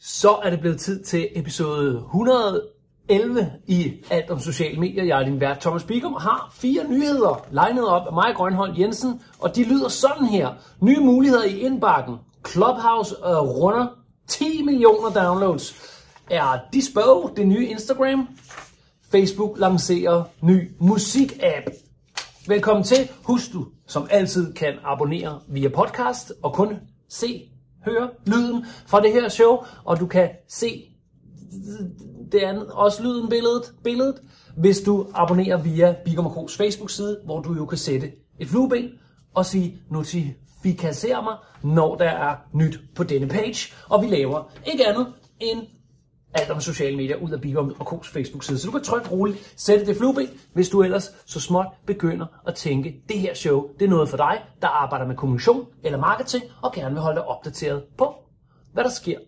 Så er det blevet tid til episode 111 i Alt om sociale medier. Jeg er din vært Thomas Bigum og har fire nyheder legnet op af mig, Grønhold Jensen, og de lyder sådan her. Nye muligheder i indbakken. Clubhouse uh, runder 10 millioner downloads. Er Dispo det nye Instagram? Facebook lancerer ny musik-app. Velkommen til. Husk du, som altid kan abonnere via podcast og kun se, høre lyden fra det her show, og du kan se det andet, også lyden, billedet, billedet, hvis du abonnerer via Bigum K's Facebook-side, hvor du jo kan sætte et flueben og sige notificer mig, når der er nyt på denne page, og vi laver ikke andet end alt om sociale medier ud af Bibom og Kos Facebook-side. Så du kan trygt roligt sætte det flueben, hvis du ellers så småt begynder at tænke, det her show, det er noget for dig, der arbejder med kommunikation eller marketing, og gerne vil holde dig opdateret på, hvad der sker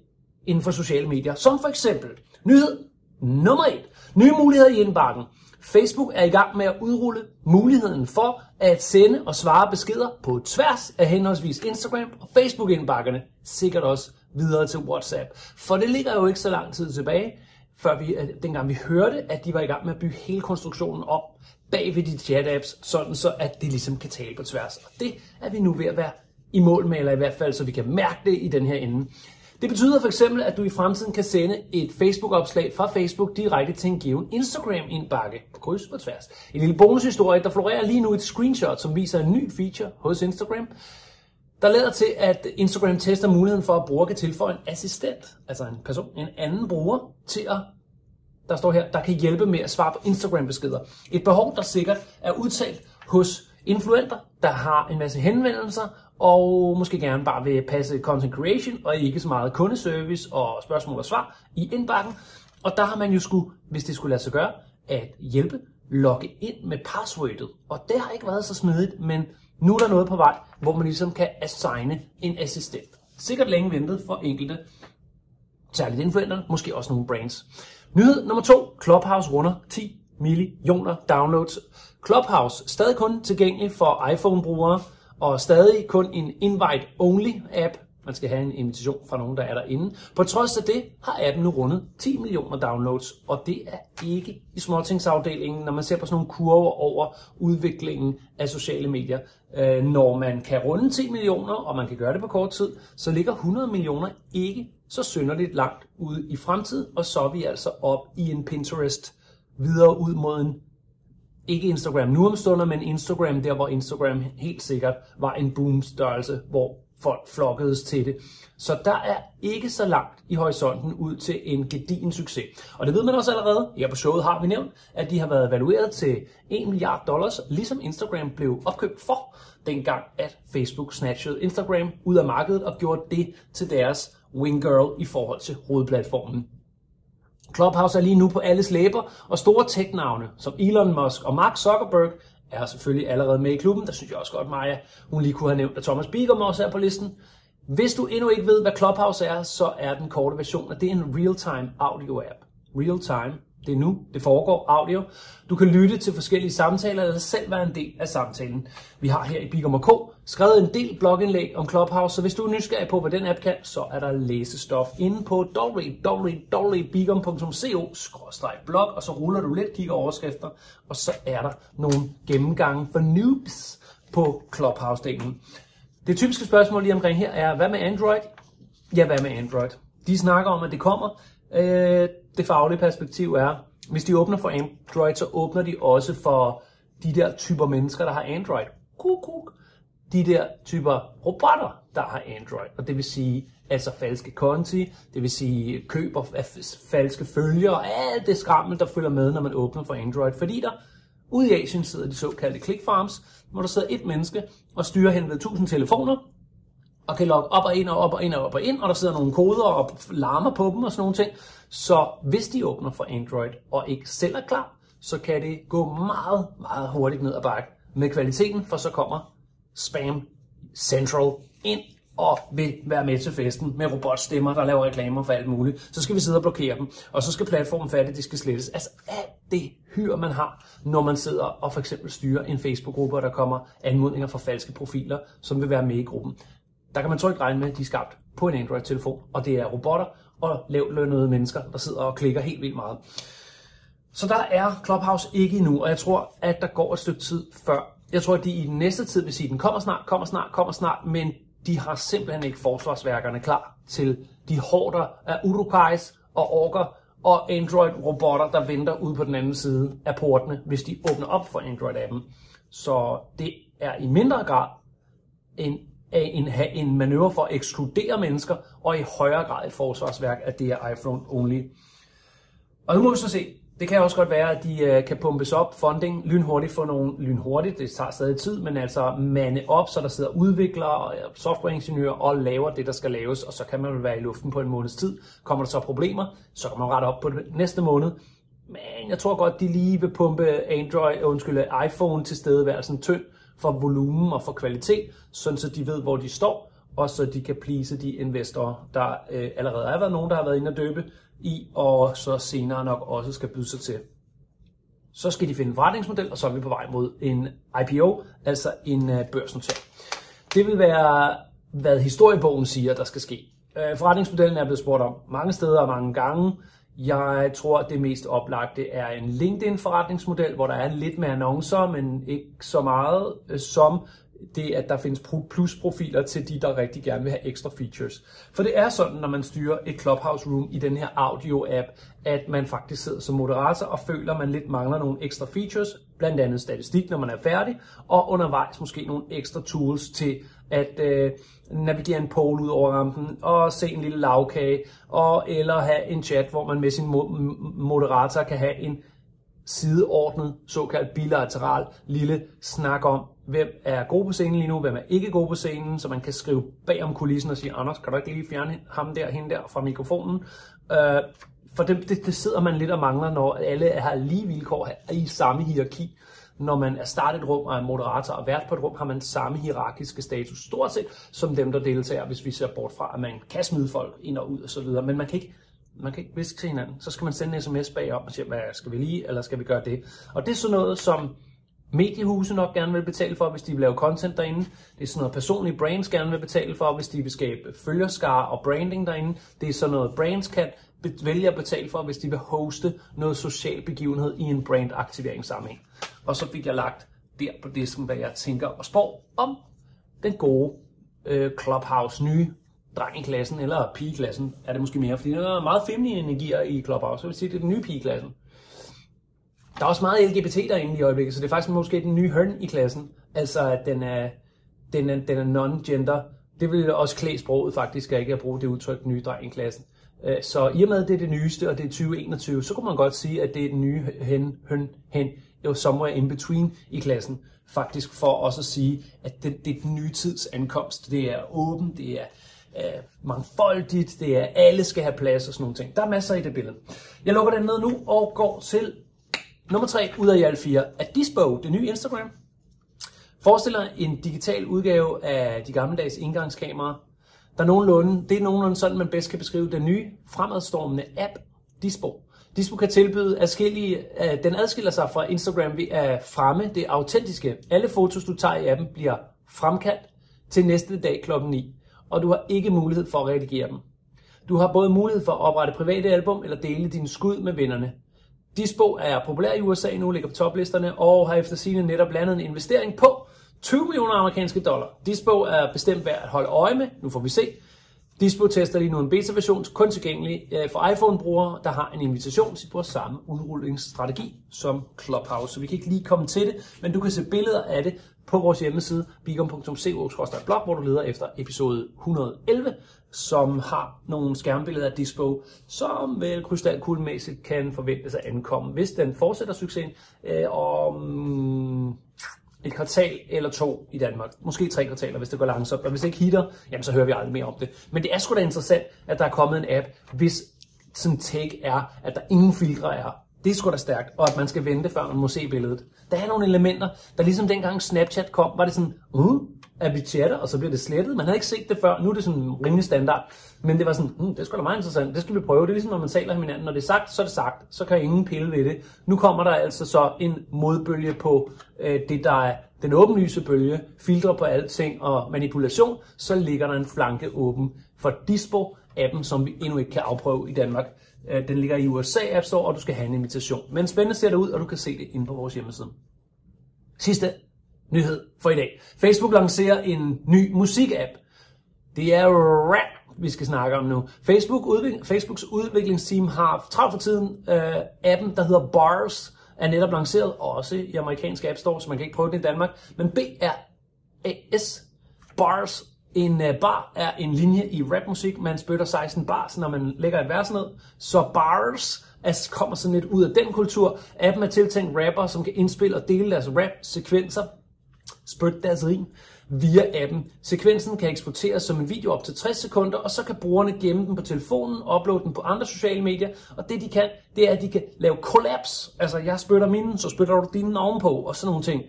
inden for sociale medier. Som for eksempel nyhed nummer 1. Nye muligheder i indbakken. Facebook er i gang med at udrulle muligheden for at sende og svare beskeder på tværs af henholdsvis Instagram og Facebook-indbakkerne. Sikkert også videre til WhatsApp. For det ligger jo ikke så lang tid tilbage, før vi, dengang vi hørte, at de var i gang med at bygge hele konstruktionen op bag ved de chat-apps, sådan så at det ligesom kan tale på tværs. Og det er vi nu ved at være i mål med, eller i hvert fald så vi kan mærke det i den her ende. Det betyder for eksempel, at du i fremtiden kan sende et Facebook-opslag fra Facebook direkte til en given Instagram-indbakke på kryds på tværs. En lille bonushistorie, der florerer lige nu et screenshot, som viser en ny feature hos Instagram, der lader til, at Instagram tester muligheden for, at brugere kan tilføje en assistent, altså en person, en anden bruger, til at der står her, der kan hjælpe med at svare på Instagram-beskeder. Et behov, der sikkert er udtalt hos influenter, der har en masse henvendelser, og måske gerne bare vil passe content creation, og ikke så meget kundeservice og spørgsmål og svar i indbakken. Og der har man jo skulle, hvis det skulle lade sig gøre, at hjælpe, logge ind med passwordet. Og det har ikke været så smidigt, men nu er der noget på vej, hvor man ligesom kan assigne en assistent. Sikkert længe ventet for enkelte, særligt influenter, måske også nogle brands. Nyhed nummer to. Clubhouse runder 10 millioner downloads. Clubhouse stadig kun tilgængelig for iPhone-brugere, og stadig kun en invite-only app. Man skal have en invitation fra nogen, der er derinde. På trods af det har appen nu rundet 10 millioner downloads, og det er ikke i småtingsafdelingen, når man ser på sådan nogle kurver over udviklingen af sociale medier. Øh, når man kan runde 10 millioner, og man kan gøre det på kort tid, så ligger 100 millioner ikke så synderligt langt ude i fremtiden, og så er vi altså op i en Pinterest videre ud mod en ikke Instagram nu om stunder, men Instagram der, hvor Instagram helt sikkert var en boom-størrelse, hvor folk flokkedes til det. Så der er ikke så langt i horisonten ud til en gedigen succes. Og det ved man også allerede. Her på showet har vi nævnt, at de har været valueret til 1 milliard dollars, ligesom Instagram blev opkøbt for, dengang at Facebook snatchede Instagram ud af markedet og gjorde det til deres wing girl i forhold til hovedplatformen. Clubhouse er lige nu på alles læber, og store tech-navne som Elon Musk og Mark Zuckerberg er selvfølgelig allerede med i klubben. Der synes jeg også godt, Maja, hun lige kunne have nævnt, at Thomas Bigum også er på listen. Hvis du endnu ikke ved, hvad Clubhouse er, så er den korte version, at det er en real-time audio-app. Real-time det er nu, det foregår audio. Du kan lytte til forskellige samtaler eller selv være en del af samtalen. Vi har her i Bigum K skrevet en del blogindlæg om Clubhouse, så hvis du er nysgerrig på, hvad den app kan, så er der læsestof inde på www.bigum.co-blog, og så ruller du lidt, kigger overskrifter, og så er der nogle gennemgange for noobs på Clubhouse-delen. Det typiske spørgsmål lige omkring her er, hvad med Android? Ja, hvad med Android? De snakker om, at det kommer. Øh, det faglige perspektiv er, hvis de åbner for Android, så åbner de også for de der typer mennesker, der har Android. Kuk, kuk. De der typer robotter, der har Android. Og det vil sige, altså falske konti, det vil sige køber af falske følgere, og alt det skrammel, der følger med, når man åbner for Android. Fordi der ude i Asien sidder de såkaldte click farms, hvor der sidder et menneske og styrer hen ved 1000 telefoner, og kan logge op og ind og op og ind og op og ind, og der sidder nogle koder og larmer på dem og sådan nogle ting. Så hvis de åbner for Android og ikke selv er klar, så kan det gå meget, meget hurtigt ned ad bakke med kvaliteten, for så kommer Spam Central ind og vil være med til festen med robotstemmer, der laver reklamer for alt muligt. Så skal vi sidde og blokere dem, og så skal platformen fatte, de skal slettes. Altså alt det hyr, man har, når man sidder og for eksempel styrer en Facebook-gruppe, og der kommer anmodninger fra falske profiler, som vil være med i gruppen. Der kan man trygt regne med, at de er skabt på en Android-telefon, og det er robotter, og lavlønnede mennesker, der sidder og klikker helt vildt meget. Så der er Clubhouse ikke endnu, og jeg tror, at der går et stykke tid før. Jeg tror, at de i den næste tid vil sige, at den kommer snart, kommer snart, kommer snart, men de har simpelthen ikke forsvarsværkerne klar til de hårder af Urukais og orker og Android-robotter, der venter ude på den anden side af portene, hvis de åbner op for Android-appen. Så det er i mindre grad en, en, en manøvre for at ekskludere mennesker, og i højere grad et forsvarsværk, at det er iPhone only. Og nu må vi så se, det kan også godt være, at de øh, kan pumpes op funding lynhurtigt for nogle lynhurtigt. Det tager stadig tid, men altså mande op, så der sidder udviklere og øh, softwareingeniører og laver det, der skal laves, og så kan man vel være i luften på en måneds tid. Kommer der så problemer, så kan man rette op på det næste måned. Men jeg tror godt, de lige vil pumpe Android, undskyld, iPhone til stedeværelsen tynd for volumen og for kvalitet, sådan så de ved, hvor de står, og så de kan please de investorer, der øh, allerede er været nogen, der har været inde og døbe i, og så senere nok også skal byde sig til. Så skal de finde en forretningsmodel, og så er vi på vej mod en IPO, altså en øh, børsnotering. Det vil være, hvad historiebogen siger, der skal ske. Øh, forretningsmodellen er blevet spurgt om mange steder og mange gange. Jeg tror, at det mest oplagte er en LinkedIn-forretningsmodel, hvor der er lidt med annoncer, men ikke så meget øh, som det, at der findes plusprofiler til de, der rigtig gerne vil have ekstra features. For det er sådan, når man styrer et Clubhouse Room i den her audio-app, at man faktisk sidder som moderator og føler, at man lidt mangler nogle ekstra features, blandt andet statistik, når man er færdig, og undervejs måske nogle ekstra tools til at øh, navigere en poll ud over rampen, og se en lille lavkage, og eller have en chat, hvor man med sin moderator kan have en sideordnet, såkaldt bilateral lille snak om, hvem er god på scenen lige nu, hvem er ikke god på scenen, så man kan skrive bag om kulissen og sige, Anders, kan du ikke lige fjerne ham der, hende der fra mikrofonen? Øh, for det, det, det sidder man lidt og mangler, når alle har lige vilkår i samme hierarki. Når man er startet et rum og er moderator og vært på et rum, har man samme hierarkiske status stort set, som dem, der deltager, hvis vi ser bort fra, at man kan smide folk ind og ud og så videre. Men man kan ikke man kan ikke viske til hinanden. Så skal man sende en sms bagom og sige, hvad skal vi lige, eller skal vi gøre det? Og det er sådan noget, som mediehuse nok gerne vil betale for, hvis de vil lave content derinde. Det er sådan noget personlige brands gerne vil betale for, hvis de vil skabe følgerskar og branding derinde. Det er sådan noget brands kan vælge at betale for, hvis de vil hoste noget social begivenhed i en brandaktiveringssammenhæng. Og så fik jeg lagt der på disken, hvad jeg tænker og spår om den gode øh, Clubhouse nye dreng i klassen, eller pigeklassen, er det måske mere, fordi der er meget feminine energier i Clubhouse, så vil sige, det er den nye pigeklassen. Der er også meget LGBT derinde i øjeblikket, så det er faktisk måske den nye høn i klassen, altså at den er, den er, den er non-gender. Det vil også klæde sproget faktisk, at ikke at bruge det udtryk nye dreng i klassen. Øh, så i og med, at det er det nyeste, og det er 2021, så kunne man godt sige, at det er den nye hen, høn, hen, jo somewhere in between i klassen. Faktisk for også at sige, at det, det er den nye tids ankomst. Det er åben, det er øh, mangfoldigt, det er, alle skal have plads og sådan nogle ting. Der er masser i det billede. Jeg lukker den ned nu og går til nummer 3 ud af i alle fire. At Dispo, det nye Instagram, forestiller en digital udgave af de gammeldags indgangskameraer. Der er nogenlunde, det er nogenlunde sådan, man bedst kan beskrive den nye fremadstormende app, Dispo. Dispo kan tilbyde adskillige, øh, den adskiller sig fra Instagram ved at fremme det autentiske. Alle fotos, du tager i appen, bliver fremkaldt til næste dag klokken 9 og du har ikke mulighed for at redigere dem. Du har både mulighed for at oprette private album eller dele dine skud med vennerne. Dispo er populær i USA nu, ligger på toplisterne og har efter sine netop landet en investering på 20 millioner amerikanske dollar. Dispo er bestemt værd at holde øje med, nu får vi se. Dispo tester lige nu en beta-version, kun tilgængelig øh, for iPhone-brugere, der har en invitation til på samme udrullingsstrategi som Clubhouse. Så vi kan ikke lige komme til det, men du kan se billeder af det på vores hjemmeside, beacon.co-blog, hvor du leder efter episode 111, som har nogle skærmbilleder af Dispo, som vel krystalkuglemæssigt kan forventes at ankomme, hvis den fortsætter succesen øh, om et kvartal eller to i Danmark. Måske tre kvartaler, hvis det går langsomt. Og hvis det ikke hitter, jamen så hører vi aldrig mere om det. Men det er sgu da interessant, at der er kommet en app, hvis sådan take er, at der ingen filtre er. Det er sgu da stærkt, og at man skal vente, før man må se billedet. Der er nogle elementer, der ligesom dengang Snapchat kom, var det sådan, uh, at vi chatter, og så bliver det slettet. Man havde ikke set det før, nu er det sådan rimelig standard. Men det var sådan, hmm, det er sgu da meget interessant, det skal vi prøve. Det er ligesom, når man taler med hinanden. Når det er sagt, så er det sagt. Så kan ingen pille ved det. Nu kommer der altså så en modbølge på øh, det, der er den åbenlyse bølge, filtre på alting og manipulation, så ligger der en flanke åben. For Dispo appen, som vi endnu ikke kan afprøve i Danmark. Øh, Den ligger i USA App Store, og du skal have en invitation. Men spændende ser det ud, og du kan se det inde på vores hjemmeside. Sidste nyhed for i dag. Facebook lancerer en ny musikapp. Det er rap, vi skal snakke om nu. Facebook udvik- Facebooks udviklingsteam har travlt for tiden. Øh, appen, der hedder Bars, er netop lanceret, også i amerikanske App Store, så man kan ikke prøve den i Danmark. Men B-R-A-S, Bars, en øh, bar er en linje i rapmusik. Man spytter 16 bars, når man lægger et vers ned. Så bars altså, kommer sådan lidt ud af den kultur. Appen er tiltænkt rapper, som kan indspille og dele deres rap-sekvenser spytte deres rim via appen. Sekvensen kan eksporteres som en video op til 60 sekunder, og så kan brugerne gemme den på telefonen, uploade den på andre sociale medier, og det de kan, det er, at de kan lave kollaps. Altså, jeg spytter mine, så spytter du dine ovenpå, og sådan nogle ting.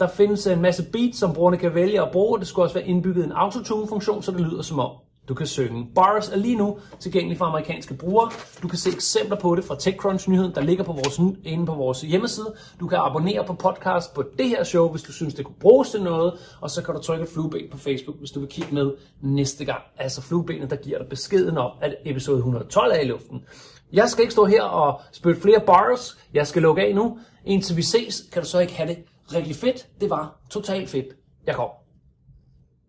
Der findes en masse beats, som brugerne kan vælge at bruge. Det skulle også være indbygget en autotune-funktion, så det lyder som om, du kan synge. Bars er lige nu tilgængelig for amerikanske brugere. Du kan se eksempler på det fra TechCrunch-nyheden, der ligger på vores, inde på vores hjemmeside. Du kan abonnere på podcast på det her show, hvis du synes, det kunne bruges til noget. Og så kan du trykke et flueben på Facebook, hvis du vil kigge med næste gang. Altså fluebenet, der giver dig beskeden om, at episode 112 er i luften. Jeg skal ikke stå her og spytte flere bars. Jeg skal lukke af nu. Indtil vi ses, kan du så ikke have det rigtig fedt. Det var totalt fedt. Jeg kommer.